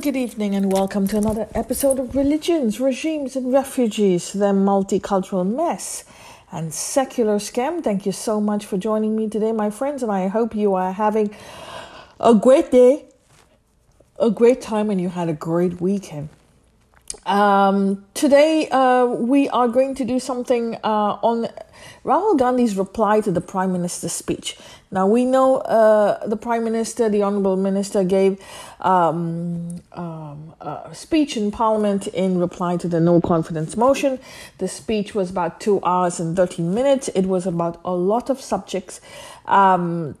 good evening, and welcome to another episode of Religions, Regimes, and Refugees, the multicultural mess and secular scam. Thank you so much for joining me today, my friends, and I hope you are having a great day, a great time, and you had a great weekend. Um, today, uh, we are going to do something uh, on Rahul Gandhi's reply to the Prime Minister's speech. Now, we know uh, the Prime Minister, the Honorable Minister, gave um, um, a speech in Parliament in reply to the no confidence motion. The speech was about two hours and 13 minutes. It was about a lot of subjects. Um,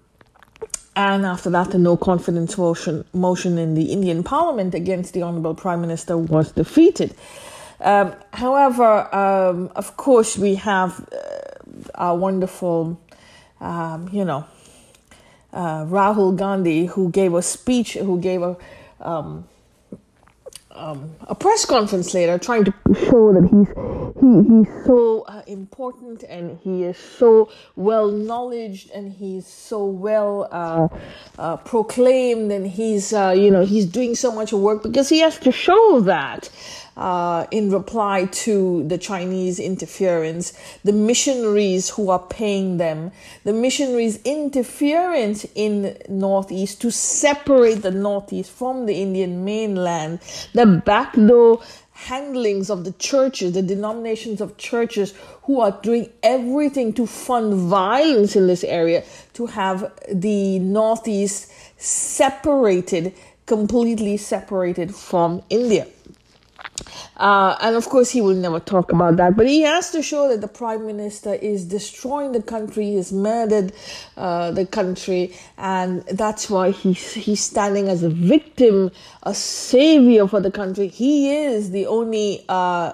and after that, the no confidence motion, motion in the Indian Parliament against the Honorable Prime Minister was defeated. Um, however, um, of course, we have uh, our wonderful, um, you know, uh, Rahul Gandhi, who gave a speech, who gave a um, a press conference later, trying to show that he's he, he's so uh, important and he is so well knowledged and he's so well uh, uh, proclaimed and he's uh, you know he's doing so much work because he has to show that uh, in reply to the Chinese interference, the missionaries who are paying them, the missionaries' interference in Northeast to separate the Northeast from the Indian mainland, the backdoor handlings of the churches, the denominations of churches who are doing everything to fund violence in this area, to have the Northeast separated, completely separated from India. Uh, and of course, he will never talk about that. But he has to show that the prime minister is destroying the country, has murdered uh, the country, and that's why he's he's standing as a victim, a savior for the country. He is the only uh,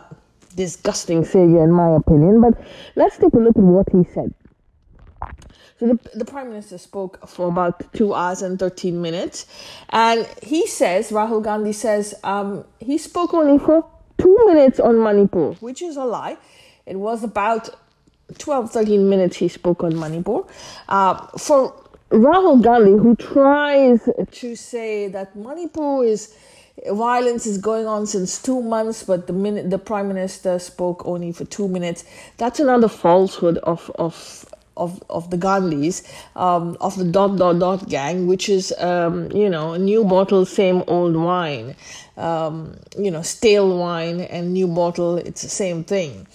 disgusting savior, in my opinion. But let's take a look at what he said. So the, the prime minister spoke for about two hours and 13 minutes. And he says, Rahul Gandhi says, um, he spoke only for two minutes on Manipur, which is a lie. It was about 12, 13 minutes he spoke on Manipur. Uh, for Rahul Gandhi, who tries to say that Manipur is violence is going on since two months, but the minute the prime minister spoke only for two minutes, that's another falsehood of of of of the Gandhis, um, of the dot dot dot gang, which is um, you know new bottle, same old wine, um, you know stale wine and new bottle, it's the same thing.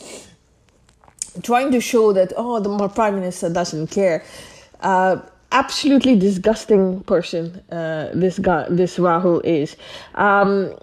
Trying to show that oh the prime minister doesn't care. Uh, absolutely disgusting person uh, this guy this Rahul is. Um,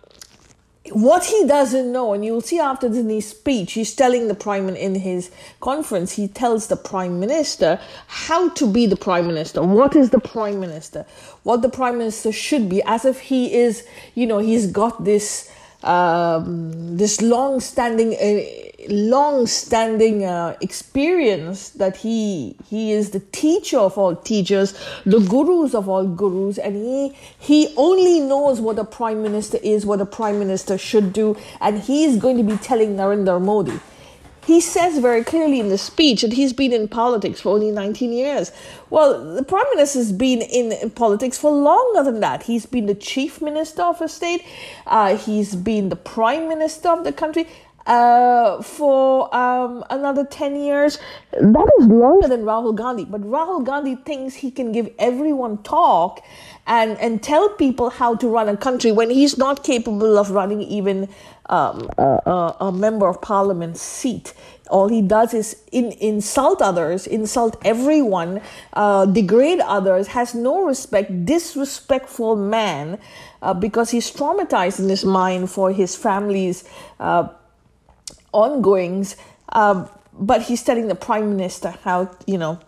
what he doesn't know, and you'll see after his speech, he's telling the prime in his conference, he tells the prime minister how to be the prime minister. What is the prime minister? What the prime minister should be, as if he is, you know, he's got this um, this long-standing, uh, long-standing uh, experience that he he is the teacher of all teachers, the gurus of all gurus, and he he only knows what a prime minister is, what a prime minister should do, and he is going to be telling Narendra Modi he says very clearly in the speech that he's been in politics for only 19 years. Well, the prime minister has been in politics for longer than that. He's been the chief minister of a state, uh, he's been the prime minister of the country. Uh, for um, another 10 years. That is longer than Rahul Gandhi. But Rahul Gandhi thinks he can give everyone talk and, and tell people how to run a country when he's not capable of running even um, a, a, member of parliament seat. All he does is in, insult others, insult everyone, uh, degrade others, has no respect, disrespectful man uh, because he's traumatized in his mind for his family's uh, ongoings. Uh, but he's telling the prime minister how, you know,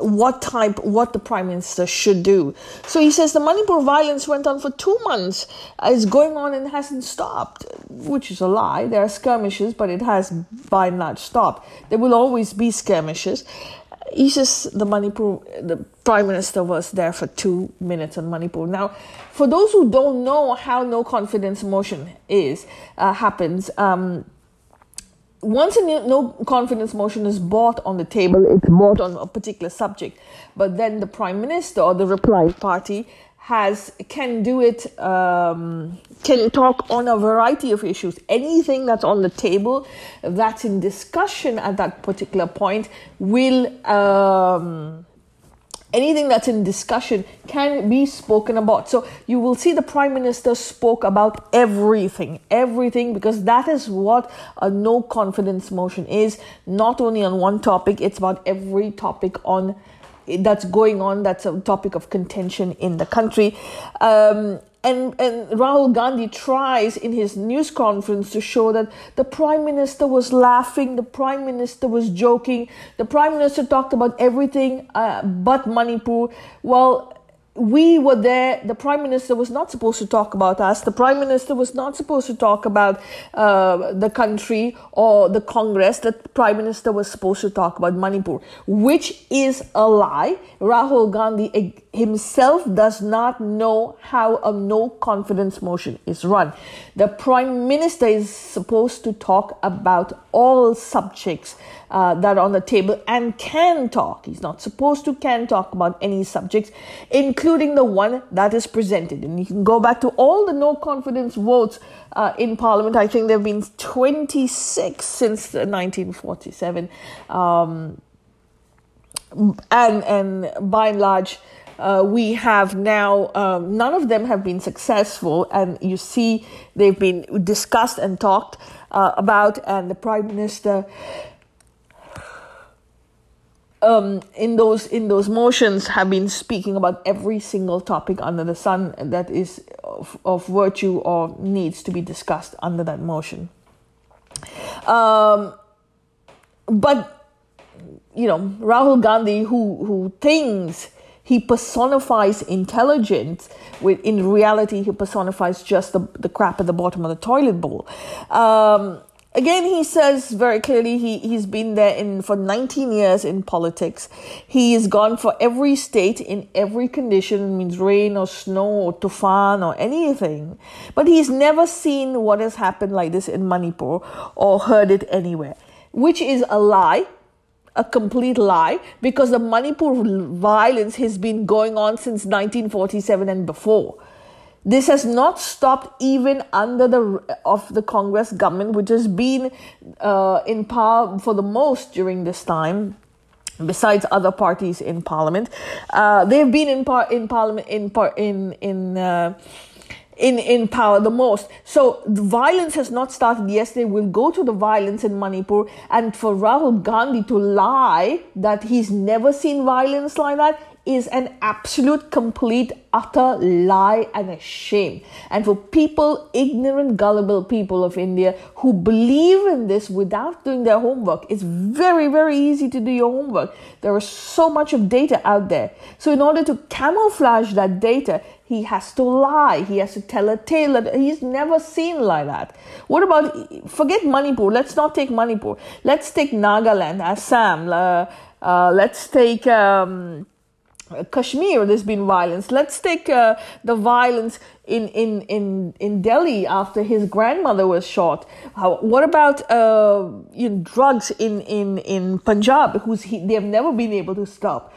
what type, what the prime minister should do. So he says the Manipur violence went on for two months, is going on and hasn't stopped, which is a lie. There are skirmishes, but it has by and large stopped. There will always be skirmishes. He says the Manipur, the prime minister was there for two minutes on Manipur. Now, for those who don't know how no confidence motion is uh, happens. Um, once a no confidence motion is bought on the table, it's bought on a particular subject, but then the prime minister or the reply party has can do it um, can talk on a variety of issues. Anything that's on the table that's in discussion at that particular point will um, anything that's in discussion can be spoken about. So you will see the prime minister spoke about everything, everything, because that is what a no confidence motion is. Not only on one topic, it's about every topic on that's going on. That's a topic of contention in the country. Um, and, and Rahul Gandhi tries in his news conference to show that the prime minister was laughing, the prime minister was joking, the prime minister talked about everything uh, but Manipur. Well, we were there. The prime minister was not supposed to talk about us. The prime minister was not supposed to talk about uh, the country or the Congress. The prime minister was supposed to talk about Manipur, which is a lie. Rahul Gandhi himself does not know how a no confidence motion is run. The prime minister is supposed to talk about all subjects uh, that are on the table and can talk. He's not supposed to can talk about any subjects, including the one that is presented. And you can go back to all the no confidence votes uh, in Parliament. I think there have been 26 since 1947. Um, and, and by and large, uh, we have now, um, none of them have been successful, and you see they've been discussed and talked uh, about, and the Prime Minister. Um, in those in those motions have been speaking about every single topic under the sun that is of, of virtue or needs to be discussed under that motion. Um, but you know Rahul Gandhi, who who thinks he personifies intelligence with in reality he personifies just the, the crap at the bottom of the toilet bowl um, again he says very clearly he, he's been there in for 19 years in politics he has gone for every state in every condition means rain or snow or tufan or anything but he's never seen what has happened like this in manipur or heard it anywhere which is a lie a complete lie because the Manipur violence has been going on since 1947 and before. This has not stopped even under the of the Congress government, which has been uh, in power for the most during this time besides other parties in parliament. Uh, they've been in par- in parliament in par- in in uh, in, in power the most. So the violence has not started. Yes, they will go to the violence in Manipur. And for Rahul Gandhi to lie that he's never seen violence like that is an absolute, complete, utter lie and a shame. And for people, ignorant, gullible people of India who believe in this without doing their homework, it's very, very easy to do your homework. There is so much of data out there. So in order to camouflage that data, he has to lie. He has to tell a tale that he's never seen like that. What about, forget Manipur. Let's not take Manipur. Let's take Nagaland, Assam. Uh, uh, let's take, um, Kashmir, there's been violence. Let's take uh, the violence in, in, in, in Delhi after his grandmother was shot. How, what about uh, you know, drugs in, in, in Punjab, who's he, they have never been able to stop?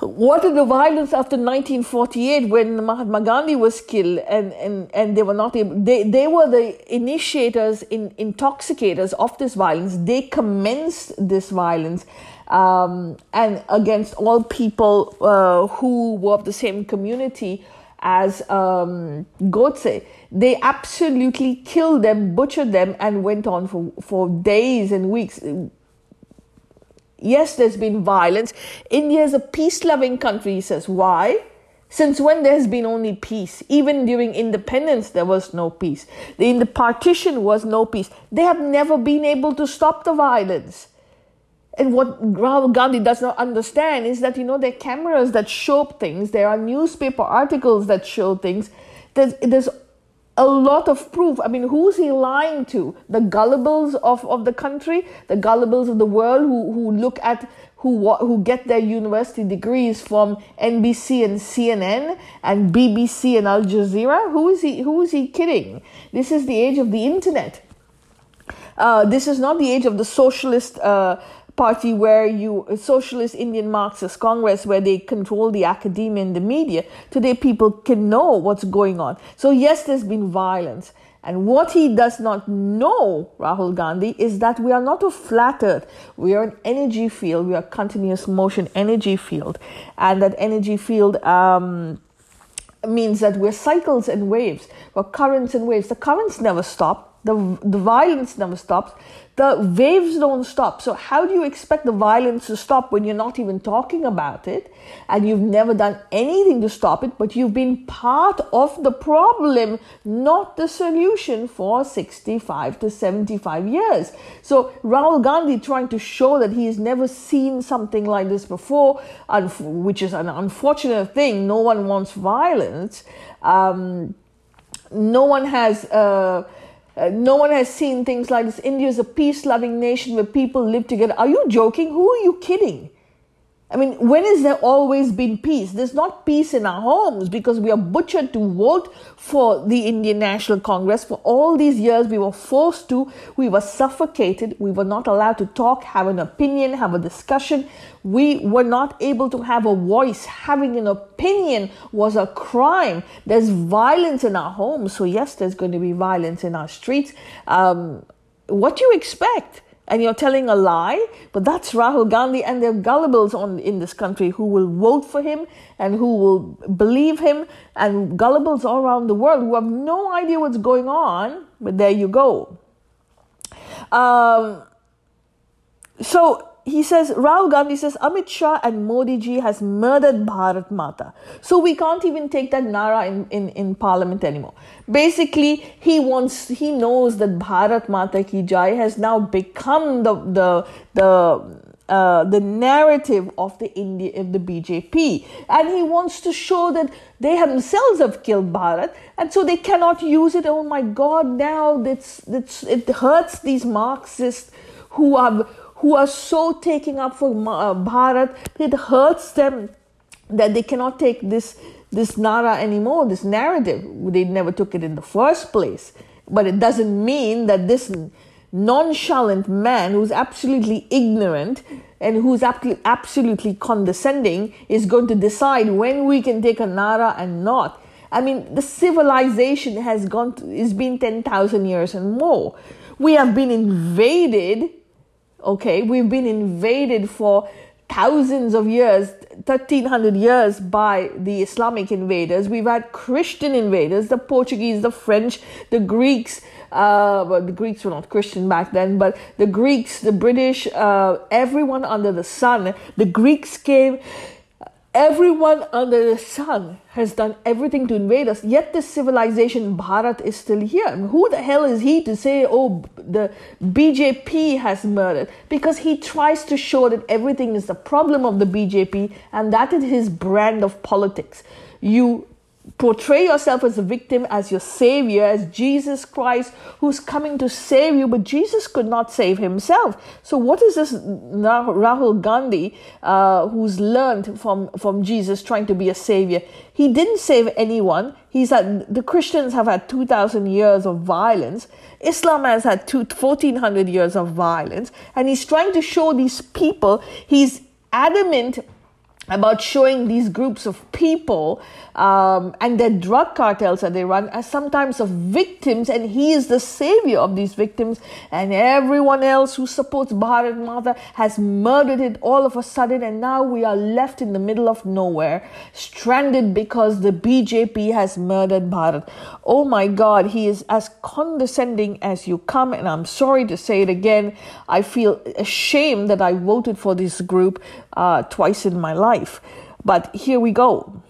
What is the violence after 1948 when Mahatma Gandhi was killed and, and, and they were not able, they, they were the initiators, in, intoxicators of this violence. They commenced this violence um, and against all people uh, who were of the same community as um. They absolutely killed them, butchered them, and went on for, for days and weeks. Yes, there's been violence. India is a peace loving country, he says. Why? Since when there has been only peace? Even during independence, there was no peace. In the partition was no peace. They have never been able to stop the violence. And what Rahul Gandhi does not understand is that, you know, there are cameras that show things, there are newspaper articles that show things. There's, there's a lot of proof. I mean, who's he lying to? The gullibles of, of the country, the gullibles of the world who, who look at, who, who get their university degrees from NBC and CNN and BBC and Al Jazeera? Who is he, who is he kidding? This is the age of the internet. Uh, this is not the age of the socialist uh, party where you socialist Indian Marxist Congress where they control the academia and the media. Today people can know what's going on. So yes, there's been violence. And what he does not know, Rahul Gandhi, is that we are not a flat earth. We are an energy field. We are continuous motion energy field. And that energy field um, means that we're cycles and waves. We're currents and waves. The currents never stop. The, the violence never stops the waves don't stop. So, how do you expect the violence to stop when you're not even talking about it and you've never done anything to stop it, but you've been part of the problem, not the solution for 65 to 75 years? So, Rahul Gandhi trying to show that he has never seen something like this before, which is an unfortunate thing. No one wants violence. Um, no one has. Uh, uh, no one has seen things like this. India is a peace loving nation where people live together. Are you joking? Who are you kidding? I mean, when has there always been peace? There's not peace in our homes because we are butchered to vote for the Indian National Congress. For all these years, we were forced to, we were suffocated, we were not allowed to talk, have an opinion, have a discussion. We were not able to have a voice. Having an opinion was a crime. There's violence in our homes. So, yes, there's going to be violence in our streets. Um, what do you expect? And you're telling a lie. But that's Rahul Gandhi, and there are gullibles on, in this country who will vote for him and who will believe him, and gullibles all around the world who have no idea what's going on. But there you go. Um, so he says, Rahul Gandhi says, Amit Shah and Modi ji has murdered Bharat Mata. So we can't even take that Nara in, in, in parliament anymore. Basically, he wants, he knows that Bharat Mata ki jai has now become the, the, the, uh, the narrative of the India of the BJP, and he wants to show that they themselves have killed Bharat, and so they cannot use it. Oh my God! Now that's it hurts these Marxists who have who are so taking up for uh, Bharat, it hurts them that they cannot take this this Nara anymore, this narrative. They never took it in the first place. But it doesn't mean that this nonchalant man who's absolutely ignorant and who's absolutely condescending is going to decide when we can take a Nara and not. I mean, the civilization has gone, to, it's been 10,000 years and more. We have been invaded Okay, we've been invaded for thousands of years, 1300 years by the Islamic invaders. We've had Christian invaders, the Portuguese, the French, the Greeks. Uh, well, the Greeks were not Christian back then, but the Greeks, the British, uh, everyone under the sun. The Greeks came Everyone under the sun has done everything to invade us, yet this civilization, Bharat, is still here. who the hell is he to say, oh, the BJP has murdered? Because he tries to show that everything is the problem of the BJP, and that is his brand of politics. You portray yourself as a victim, as your savior, as Jesus Christ who's coming to save you, but Jesus could not save himself. So, what is this Rahul Gandhi uh, who's learned from, from Jesus trying to be a savior? He didn't save anyone. He's had, the Christians have had 2,000 years of violence. Islam has had two, 1,400 years of violence. And he's trying to show these people, he's adamant about showing these groups of people um, and their drug cartels that they run as sometimes of victims, and he is the savior of these victims, and everyone else who supports Bharat Mata has murdered it all of a sudden, and now we are left in the middle of nowhere, stranded because the BJP has murdered Bharat. Oh my God, he is as condescending as you come, and I'm sorry to say it again. I feel ashamed that I voted for this group uh, twice in my life. But here we go.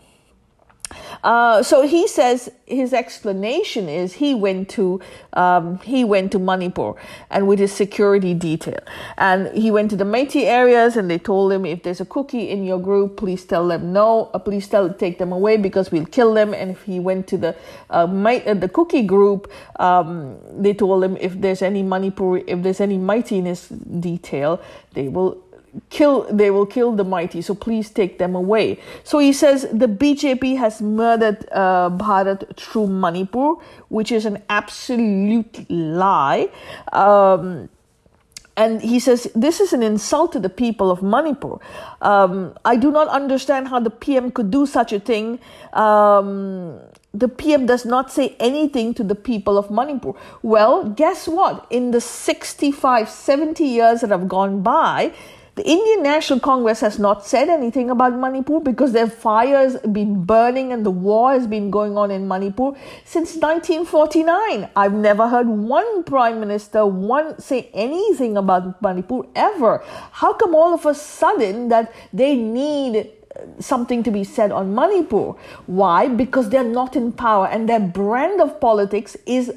Uh, so he says his explanation is he went to um, he went to Manipur and with his security detail, and he went to the Meitei areas and they told him if there's a Kuki in your group, please tell them no, uh, please tell take them away because we'll kill them. And if he went to the uh, uh, the Kuki group, um, they told him if there's any Manipur, if there's any Meitei in his detail, they will kill they will kill the Meitei so please take them away so he says the bjp has murdered uh, bharat through manipur which is an absolute lie um, and he says this is an insult to the people of Manipur. Um, I do not understand how the PM could do such a thing. Um, the PM does not say anything to the people of Manipur. Well, guess what? In the 65, 70 years that have gone by, the Indian National Congress has not said anything about Manipur because their fire has been burning and the war has been going on in Manipur since 1949. I've never heard one prime minister one say anything about Manipur ever. How come all of a sudden that they need uh, something to be said on Manipur. Why? Because they're not in power and their brand of politics is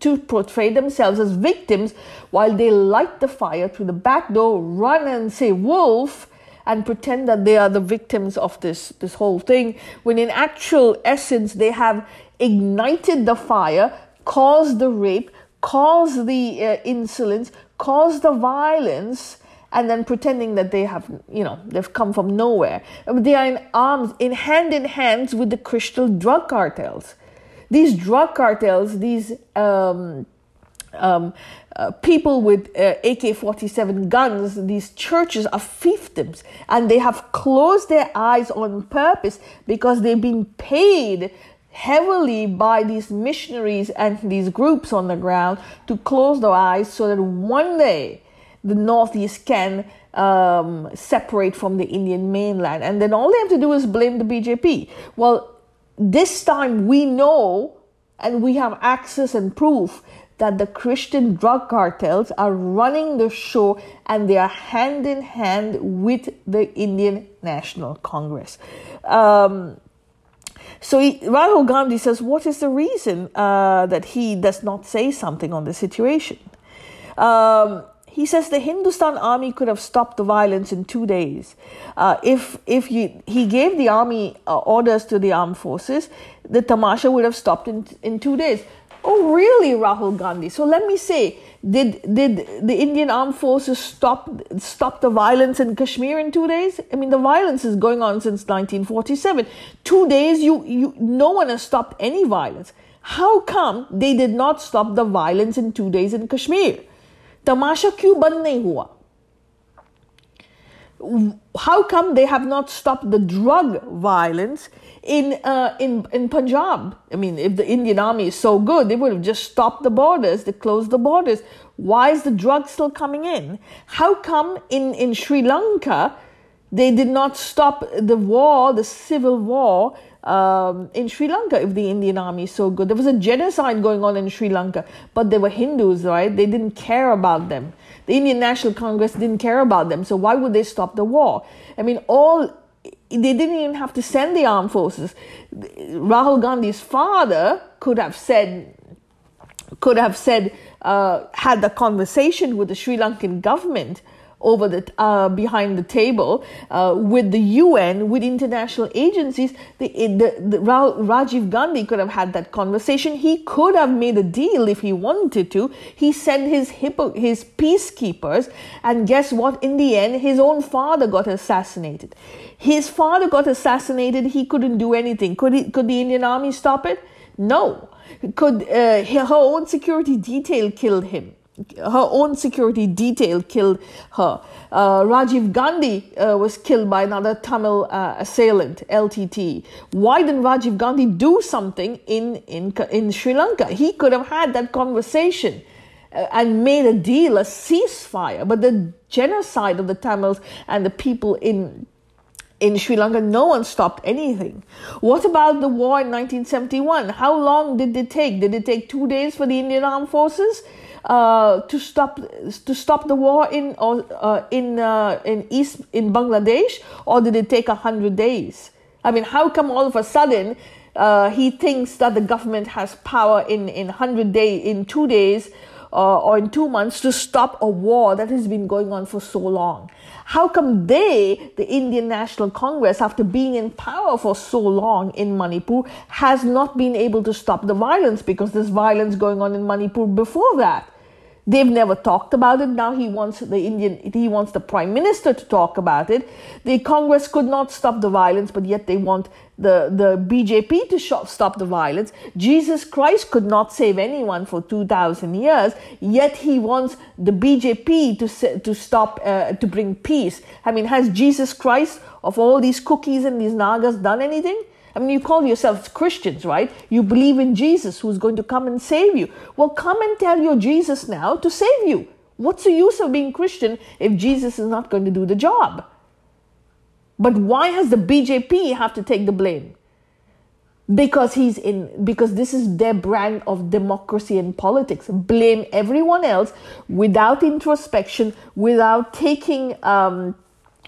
to portray themselves as victims while they light the fire through the back door, run and say wolf, and pretend that they are the victims of this, this whole thing, when in actual essence they have ignited the fire, caused the rape, caused the uh, insolence, caused the violence, and then pretending that they have, you know, they've come from nowhere. They are in arms, in hand in hands with the crystal drug cartels. These drug cartels, these um, um, uh, people with uh, AK 47 guns, these churches are fiefdoms, and they have closed their eyes on purpose because they've been paid heavily by these missionaries and these groups on the ground to close their eyes so that one day the Northeast can um, separate from the Indian mainland. And then all they have to do is blame the BJP. Well, this time we know and we have access and proof that the Christian drug cartels are running the show and they are hand in hand with the Indian National Congress. Um, so he, Rahul Gandhi says, What is the reason uh, that he does not say something on the situation? Um, he says the Hindustan army could have stopped the violence in two days. Uh, if if you, he gave the army uh, orders to the armed forces, the tamasha would have stopped in, in two days. Oh, really, Rahul Gandhi? So let me say, did did the Indian armed forces stop stop the violence in Kashmir in two days? I mean, the violence is going on since 1947. Two days, you you no one has stopped any violence. How come they did not stop the violence in two days in Kashmir? तमाशा क्यों बंद नहीं हुआ how come they have not stopped the drug violence in uh, in in Punjab? I mean, if the Indian army is so good, they would have just stopped the borders. They closed the borders. Why is the drug still coming in? How come in in Sri Lanka they did not stop the war, the civil war um, in Sri Lanka if the Indian army is so good. There was a genocide going on in Sri Lanka, but they were Hindus, right? They didn't care about them. The Indian National Congress didn't care about them, so why would they stop the war? I mean, all they didn't even have to send the armed forces. Rahul Gandhi's father could have said, could have said, uh, had the conversation with the Sri Lankan government over the uh, behind the table uh, with the UN, with international agencies. The, the, the, Rajiv Gandhi could have had that conversation. He could have made a deal if he wanted to. He sent his hippo, his peacekeepers, and guess what? In the end, his own father got assassinated. His father got assassinated. He couldn't do anything. Could he, Could the Indian army stop it? No. Could uh, her own security detail killed him? Her own security detail killed her. Uh, Rajiv Gandhi uh, was killed by another Tamil uh, assailant, LTT. Why didn't Rajiv Gandhi do something in, in, in Sri Lanka? He could have had that conversation uh, and made a deal, a ceasefire. But the genocide of the Tamils and the people in in Sri Lanka, no one stopped anything. What about the war in 1971? How long did it take? Did it take two days for the Indian Armed Forces? Uh, to stop to stop the war in or uh, in uh, in East in Bangladesh, or did it take hundred days? I mean, how come all of a sudden uh, he thinks that the government has power in in hundred days, in two days, uh, or in two months to stop a war that has been going on for so long? How come they, the Indian National Congress, after being in power for so long in Manipur, has not been able to stop the violence because there's violence going on in Manipur before that? They've never talked about it. Now he wants the Indian, he wants the prime minister to talk about it. The Congress could not stop the violence, but yet they want the, the BJP to stop the violence. Jesus Christ could not save anyone for 2000 years, yet he wants the BJP to, to stop, uh, to bring peace. I mean, has Jesus Christ of all these Kukis and these nagas done anything? I mean, you call yourselves Christians, right? You believe in Jesus who's going to come and save you. Well, come and tell your Jesus now to save you. What's the use of being Christian if Jesus is not going to do the job? But why has the BJP have to take the blame? Because he's in because this is their brand of democracy and politics. Blame everyone else without introspection, without taking um,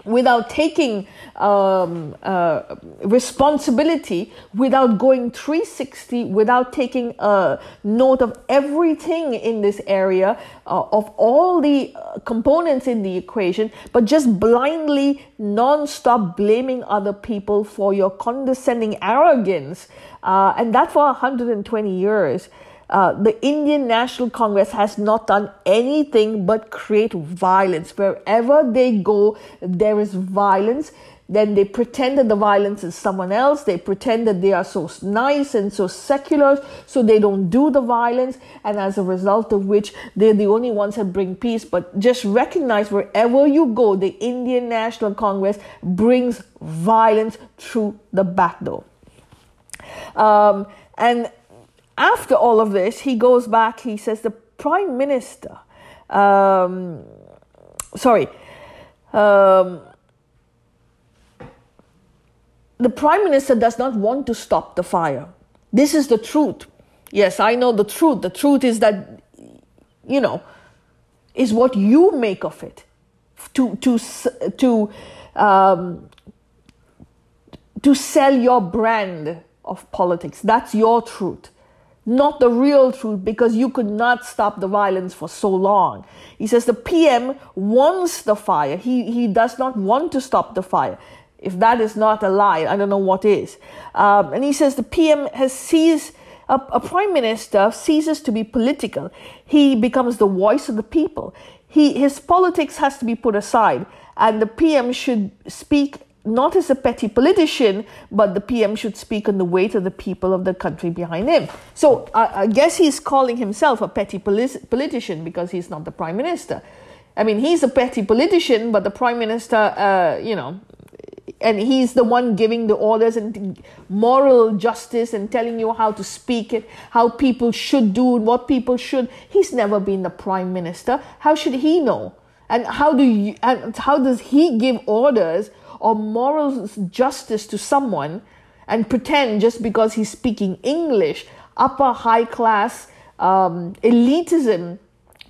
without taking um, uh, responsibility, without going 360, without taking a note of everything in this area, uh, of all the uh, components in the equation, but just blindly, non-stop blaming other people for your condescending arrogance, uh, and that for 120 years. Uh, the Indian National Congress has not done anything but create violence. Wherever they go, there is violence. Then they pretend that the violence is someone else. They pretend that they are so nice and so secular, so they don't do the violence. And as a result of which, they're the only ones that bring peace. But just recognize wherever you go, the Indian National Congress brings violence through the back door. Um, and after all of this, he goes back, he says, the prime minister, um, sorry, um, the prime minister does not want to stop the fire. This is the truth. Yes, I know the truth. The truth is that, you know, is what you make of it. To, to, to, um, to sell your brand of politics. That's your truth not the real truth because you could not stop the violence for so long. He says the PM wants the fire. He, he does not want to stop the fire. If that is not a lie, I don't know what is. Um, and he says the PM has ceased, a, a prime minister ceases to be political. He becomes the voice of the people. He, his politics has to be put aside and the PM should speak not as a petty politician, but the PM should speak on the weight of the people of the country behind him. So I, I guess he's calling himself a petty polit- politician because he's not the prime minister. I mean, he's a petty politician, but the prime minister, uh, you know, and he's the one giving the orders and moral justice and telling you how to speak it, how people should do and what people should. He's never been the prime minister. How should he know? And how do you, and how does he give orders or moral justice to someone and pretend just because he's speaking English, upper high class um, elitism,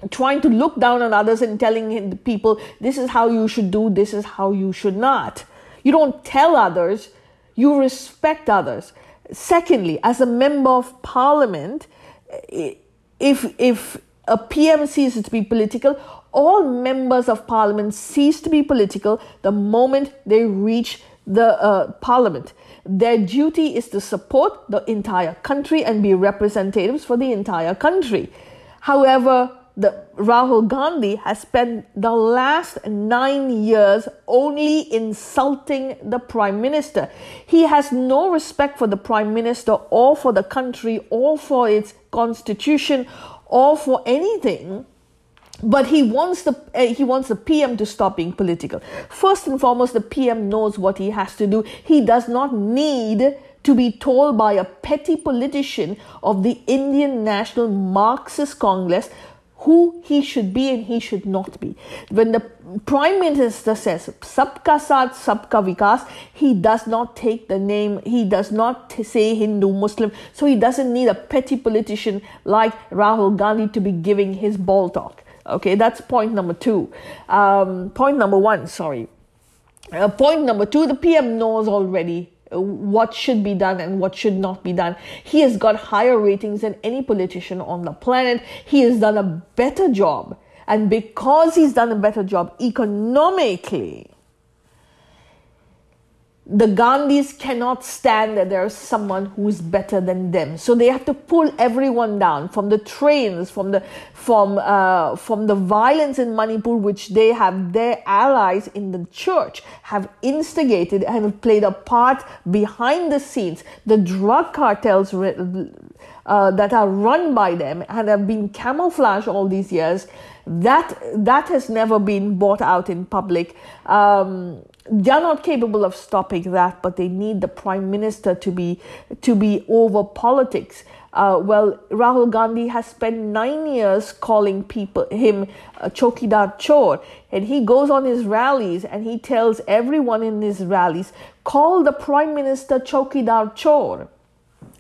trying to look down on others and telling people this is how you should do, this is how you should not. You don't tell others, you respect others. Secondly, as a member of parliament, if if a PM ceases to be political, all members of parliament cease to be political the moment they reach the uh, parliament. Their duty is to support the entire country and be representatives for the entire country. However, the Rahul Gandhi has spent the last nine years only insulting the prime minister. He has no respect for the prime minister or for the country or for its constitution or for anything but he wants the uh, he wants the PM to stop being political. First and foremost, the PM knows what he has to do. He does not need to be told by a petty politician of the Indian National Marxist Congress who he should be and he should not be. When the Prime Minister says Sabka Saath, Sabka Vikas, he does not take the name, he does not say Hindu, Muslim, so he doesn't need a petty politician like Rahul Gandhi to be giving his ball talk. Okay, that's point number two. Um, point number one, sorry. Uh, point number two, the PM knows already uh, what should be done and what should not be done. He has got higher ratings than any politician on the planet. He has done a better job. And because he's done a better job economically, the Gandhis cannot stand that there's someone who is better than them. So they have to pull everyone down from the trains, from the from uh, from the violence in Manipur, which they have their allies in the church have instigated and have played a part behind the scenes. The drug cartels uh, that are run by them and have been camouflaged all these years. That that has never been brought out in public. Um, they're not capable of stopping that, but they need the prime minister to be to be over politics. Uh, well, Rahul Gandhi has spent nine years calling people him uh, Chokidar Chor, and he goes on his rallies and he tells everyone in his rallies, call the prime minister Chokidar Chor.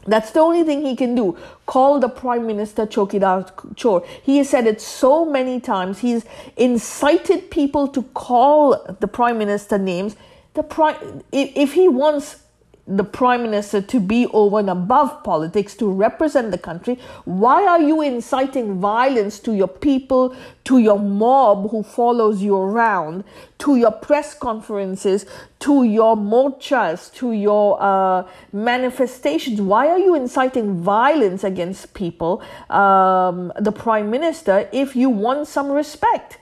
That's the only thing he can do. Call the Prime Minister Chokidar Chor. He has said it so many times. He's incited people to call the Prime Minister names. The prime, if he wants the prime minister to be over and above politics to represent the country? Why are you inciting violence to your people to your mob who follows you around to your press conferences to your morchas to your uh, manifestations? Why are you inciting violence against people um, the prime minister if you want some respect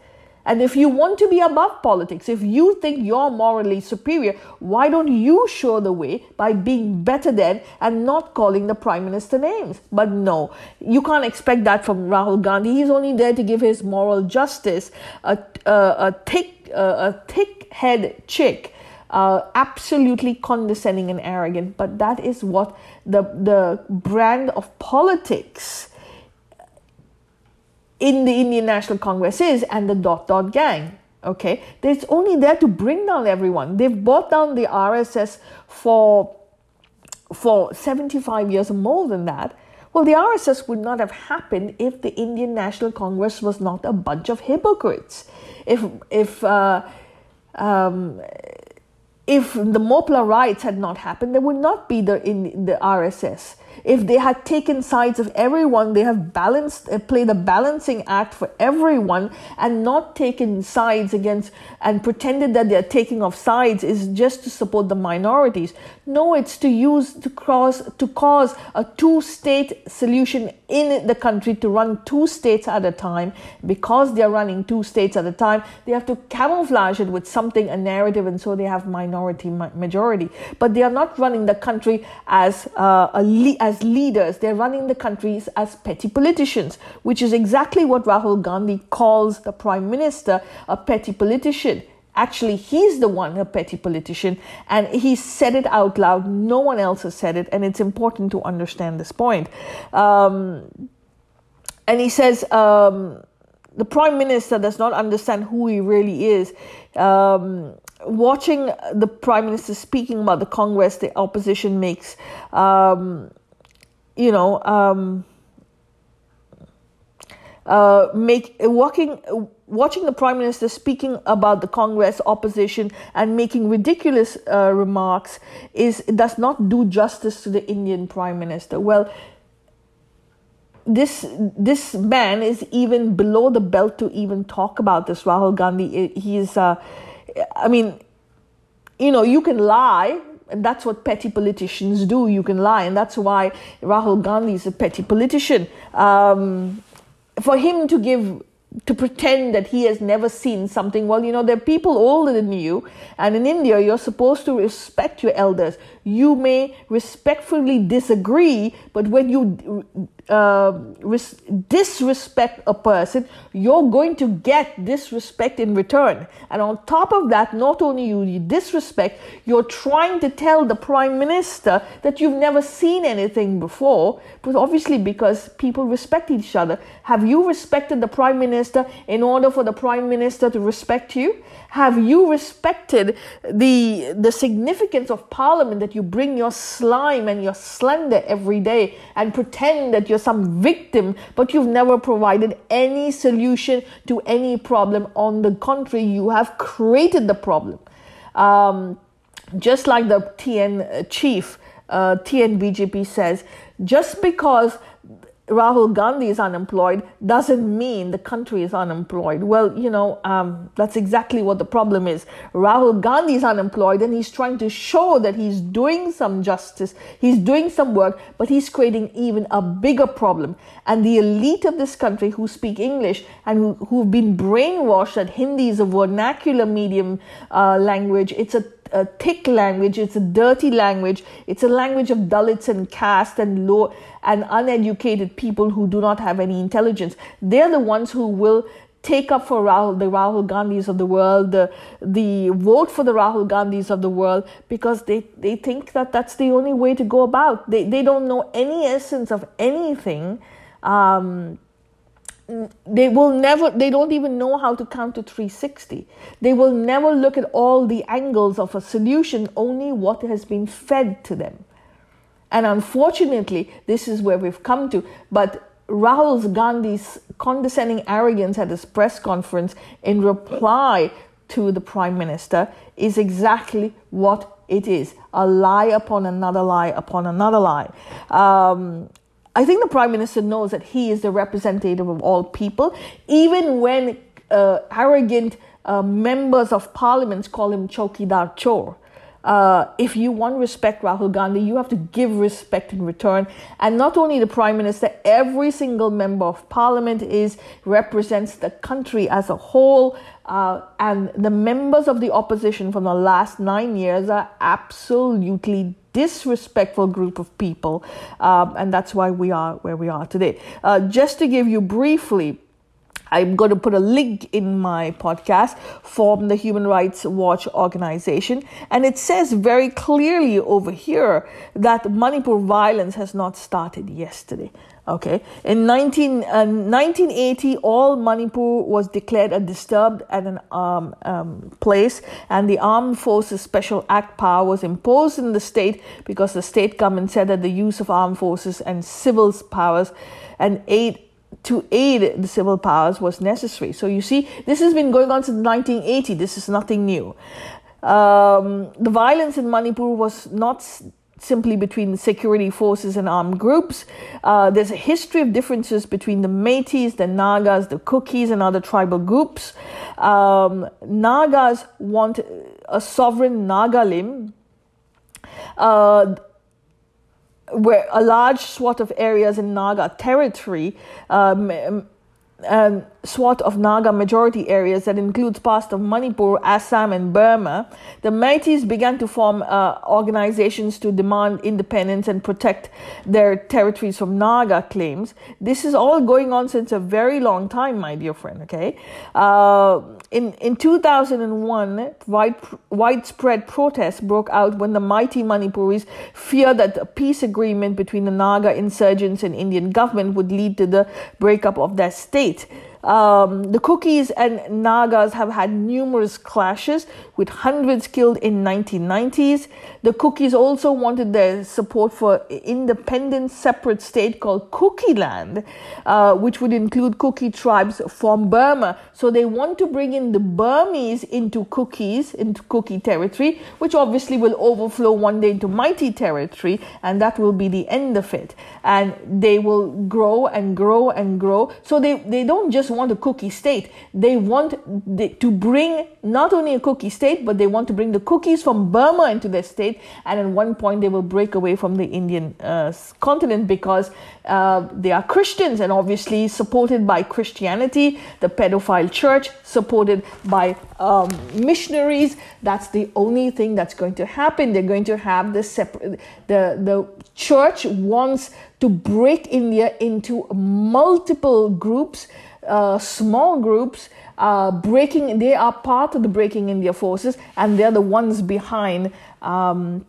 and if you want to be above politics, if you think you're morally superior, why don't you show the way by being better than and not calling the prime minister names? But no, you can't expect that from Rahul Gandhi. He's only there to give his moral justice. A, a, a thick, a, a thick head chick. Uh, absolutely condescending and arrogant, but that is what the the brand of politics in the Indian National Congress is and the dot dot gang. Okay, it's only there to bring down everyone. They've brought down the RSS for for 75 years or more than that. Well, the RSS would not have happened if the Indian National Congress was not a bunch of hypocrites. If if uh, um, if the Mopla riots had not happened, there would not be the in the RSS. If they had taken sides of everyone, they have balanced, uh, played a balancing act for everyone and not taken sides against and pretended that they're taking off sides is just to support the minorities. No, it's to use to cause to cause a two-state solution in the country to run two states at a time. Because they're running two states at a time, they have to camouflage it with something, a narrative, and so they have minority majority. But they are not running the country as uh, a as as leaders, they're running the countries as petty politicians, which is exactly what Rahul Gandhi calls the prime minister a petty politician. Actually, he's the one, a petty politician, and he said it out loud. No one else has said it, and it's important to understand this point. Um, and he says, um, the prime minister does not understand who he really is. Um, watching the prime minister speaking about the Congress, the opposition makes um, you know, um, uh, make walking watching the prime minister speaking about the congress opposition and making ridiculous uh, remarks is does not do justice to the indian prime minister. Well this this man is even below the belt to even talk about this rahul gandhi. He is uh, i mean you know you can lie and that's what petty politicians do. You can lie. And that's why Rahul Gandhi is a petty politician. Um, for him to give to pretend that he has never seen something. Well, you know, there are people older than you, and in India, you're supposed to respect your elders. You may respectfully disagree, but when you uh, res- disrespect a person, you're going to get disrespect in return. And on top of that, not only you, you disrespect, you're trying to tell the prime minister that you've never seen anything before, but obviously because people respect each other. Have you respected the prime minister in order for the prime minister to respect you? Have you respected the the significance of parliament that you bring your slime and your slender every day and pretend that you're some victim, but you've never provided any solution to any problem. On the contrary, you have created the problem. Um, just like the TN chief, uh, TN BJP says, just because Rahul Gandhi is unemployed doesn't mean the country is unemployed. Well, you know, um, that's exactly what the problem is. Rahul Gandhi is unemployed and he's trying to show that he's doing some justice, he's doing some work, but he's creating even a bigger problem. And the elite of this country who speak English and who, who've been brainwashed that Hindi is a vernacular medium uh, language, it's a a thick language, it's a dirty language, it's a language of Dalits and caste and low and uneducated people who do not have any intelligence. They're the ones who will take up for Rahul, the Rahul Gandhis of the world, the, the vote for the Rahul Gandhis of the world, because they, they think that that's the only way to go about. They, they don't know any essence of anything. Um, they will never they don't even know how to count to 360 they will never look at all the angles of a solution only what has been fed to them. And unfortunately this is where we've come to. But rahul gandhi's condescending arrogance at his press conference in reply to the prime minister is exactly what it is. A lie upon another lie upon another lie. Um, I think the prime minister knows that he is the representative of all people, even when uh, arrogant uh, members of parliament call him Chokidar Chor. Uh, if you want respect, Rahul Gandhi, you have to give respect in return. And not only the prime minister, every single member of parliament is represents the country as a whole. Uh, and the members of the opposition from the last nine years are absolutely disrespectful group of people, um, and that's why we are where we are today. Uh, just to give you briefly. I'm going to put a link in my podcast from the Human Rights Watch organization. And it says very clearly over here that Manipur violence has not started yesterday. Okay, in 19, uh, 1980, all Manipur was declared a disturbed and an um, um, place, and the Armed Forces Special Act power was imposed in the state because the state government said that the use of armed forces and civil powers and aid to aid the civil powers was necessary. So you see, this has been going on since 1980. This is nothing new. Um, the violence in Manipur was not simply between security forces and armed groups. Uh, there's a history of differences between the Meiteis, the Nagas, the Kukis, and other tribal groups. Um, Nagas want a sovereign Nagalim. Uh, where a large swath of areas in Naga territory um, swath of Naga majority areas that includes parts of Manipur, Assam, and Burma, the Meiteis began to form uh, organizations to demand independence and protect their territories from Naga claims. This is all going on since a very long time, my dear friend. Okay, uh, in in 2001, wide, widespread protests broke out when the Meitei Manipuris feared that a peace agreement between the Naga insurgents and Indian government would lead to the breakup of their state. Um, the Kukis and Nagas have had numerous clashes with hundreds killed in 1990s. The Kukis also wanted their support for independent separate state called Kuki land, uh, which would include Kuki tribes from Burma. So they want to bring in the Burmese into Kukis, into Kuki territory, which obviously will overflow one day into Meitei territory, and that will be the end of it. And they will grow and grow and grow. So they, they don't just want a Kuki state. They want to bring not only a Kuki state, but they want to bring the Kukis from Burma into their state. And at one point, they will break away from the Indian uh, continent because uh, they are Christians and obviously supported by Christianity, the pedophile church, supported by um, missionaries. That's the only thing that's going to happen. They're going to have the separate. The the church wants to break India into multiple groups uh, small groups uh, breaking, they are part of the Breaking India forces and they're the ones behind. Um,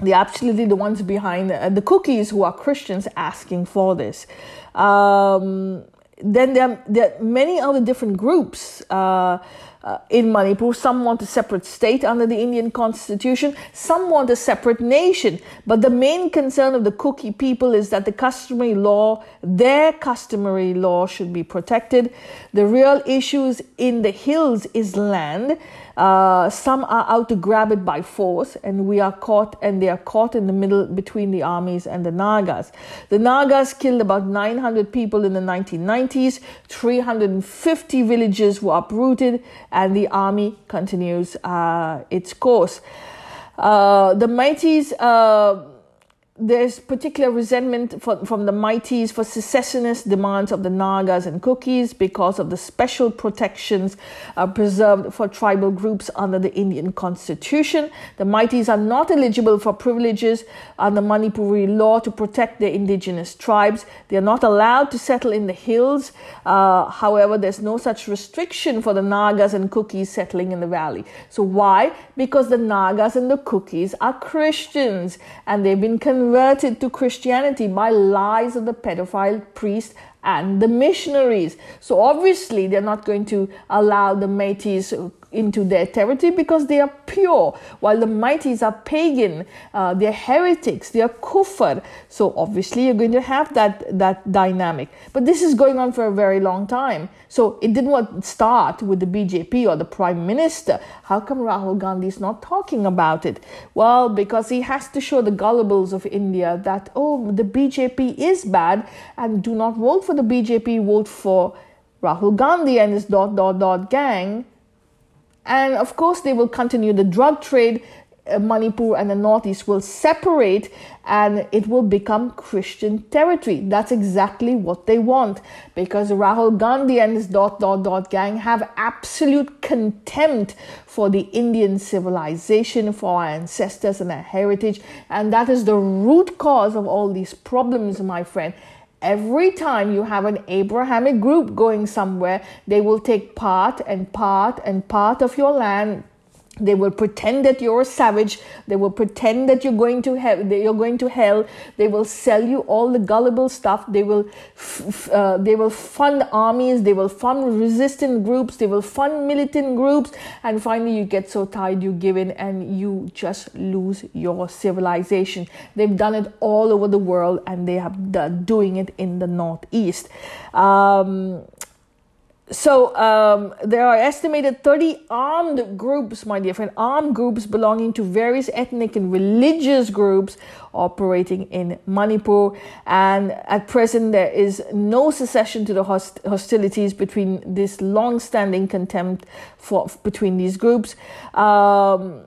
they're absolutely the ones behind uh, the Kukis who are Christians asking for this. Um, then there are, there are, many other different groups. Uh, uh, in Manipur. Some want a separate state under the Indian constitution. Some want a separate nation. But the main concern of the Kuki people is that the customary law, their customary law, should be protected. The real issues in the hills is land. Uh, some are out to grab it by force, and we are caught, and they are caught in the middle between the armies and the Nagas. The Nagas killed about 900 people in the 1990s, 350 villages were uprooted, and the army continues uh, its course. Uh, the Meiteis uh, there's particular resentment for, from the Meiteis for secessionist demands of the Nagas and Kukis because of the special protections uh, preserved for tribal groups under the Indian constitution. The Meiteis are not eligible for privileges under Manipuri law to protect their indigenous tribes. They are not allowed to settle in the hills. Uh, however, there's no such restriction for the Nagas and Kukis settling in the valley. So why? Because the Nagas and the Kukis are Christians and they've been converted converted to Christianity by lies of the pedophile priest and the missionaries. So obviously, they're not going to allow the Meiteis into their territory because they are pure, while the Meiteis are pagan, uh, they're heretics, they're kufr. So obviously, you're going to have that that dynamic. But this is going on for a very long time. So it didn't start with the BJP or the Prime Minister. How come Rahul Gandhi is not talking about it? Well, because he has to show the gullibles of India that oh, the BJP is bad, and do not vote for the BJP. Vote for Rahul Gandhi and his dot dot dot gang and of course, they will continue the drug trade. Uh, Manipur and the Northeast will separate and it will become Christian territory. That's exactly what they want because Rahul Gandhi and his dot dot dot gang have absolute contempt for the Indian civilization, for our ancestors and our heritage, and that is the root cause of all these problems, my friend every time you have an Abrahamic group going somewhere, they will take part and part and part of your land they will pretend that you're a savage. They will pretend that you're going to hell you're going to hell. They will sell you all the gullible stuff. They will f- uh, they will fund armies. They will fund resistant groups. They will fund militant groups. And finally you get so tired you give in and you just lose your civilization. They've done it all over the world and they have done doing it in the northeast. Um, so um, there are estimated 30 armed groups, my dear friend, armed groups belonging to various ethnic and religious groups operating in Manipur. And at present, there is no cessation to the host- hostilities between this long-standing contempt for between these groups. Um,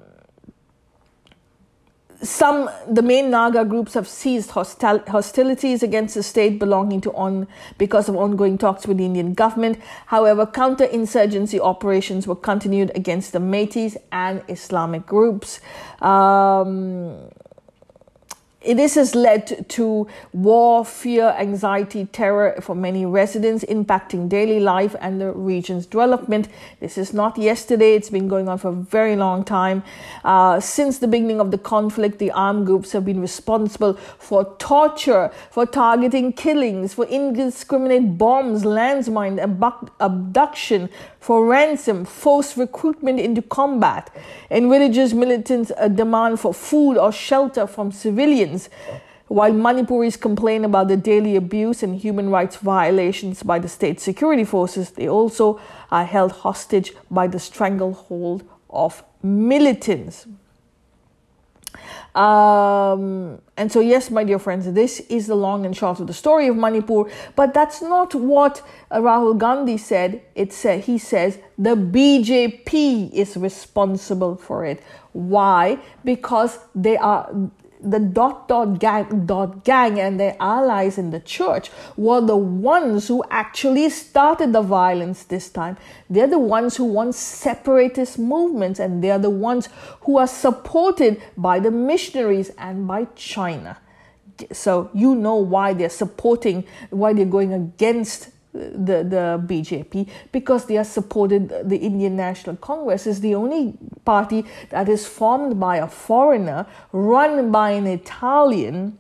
some the main Naga groups have ceased hostil- hostilities against the state belonging to on because of ongoing talks with the Indian government. However, counter-insurgency operations were continued against the Meiteis and Islamic groups. Um, this has led to war, fear, anxiety, terror for many residents, impacting daily life and the region's development. This is not yesterday, it's been going on for a very long time. Uh, since the beginning of the conflict, the armed groups have been responsible for torture, for targeting killings, for indiscriminate bombs, landmines, and abduction, for ransom, forced recruitment into combat. and villages, militants uh, demand for food or shelter from civilians. While Manipuris complain about the daily abuse and human rights violations by the state security forces, they also are held hostage by the stranglehold of militants. Um, and so, yes, my dear friends, this is the long and short of the story of Manipur. But that's not what Rahul Gandhi said. It said he says the BJP is responsible for it. Why? Because they are the dot dot gang dot gang and their allies in the church were the ones who actually started the violence this time. They're the ones who want separatist movements and they're the ones who are supported by the missionaries and by china. So you know why they're supporting why they're going against the, the BJP because they are supported. The Indian National Congress is the only party that is formed by a foreigner, run by an Italian,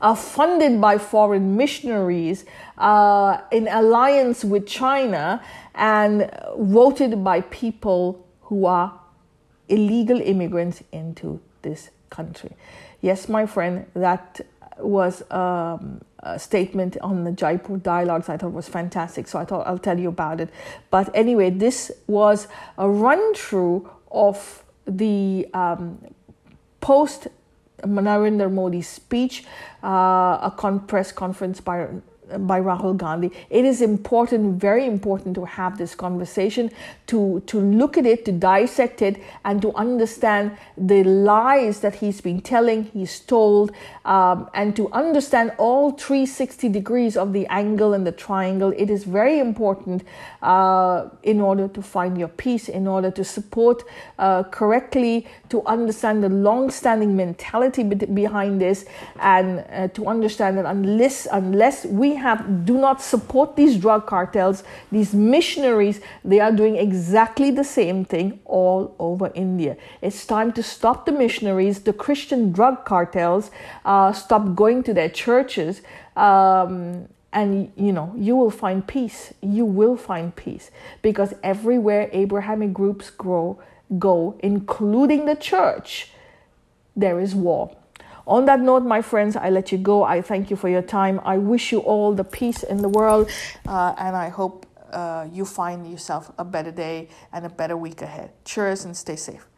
uh, funded by foreign missionaries uh, in alliance with China and voted by people who are illegal immigrants into this country. Yes, my friend, that was um, a statement on the Jaipur dialogues I thought was fantastic. So I thought I'll tell you about it. But anyway, this was a run through of the um, post Narendra Modi's speech, uh, a con- press conference by by Rahul Gandhi. It is important, very important to have this conversation, to, to look at it, to dissect it, and to understand the lies that he's been telling, he's told, um, and to understand all 360 degrees of the angle and the triangle. It is very important uh, in order to find your peace, in order to support uh, correctly, to understand the long standing mentality behind this, and uh, to understand that unless, unless have do not support these drug cartels, these missionaries, they are doing exactly the same thing all over India. It's time to stop the missionaries, the Christian drug cartels, uh, stop going to their churches. Um, and you know you will find peace you will find peace because everywhere abrahamic groups grow go including the church there is war on that note, my friends, I let you go. I thank you for your time. I wish you all the peace in the world, uh, and I hope uh, you find yourself a better day and a better week ahead. Cheers and stay safe.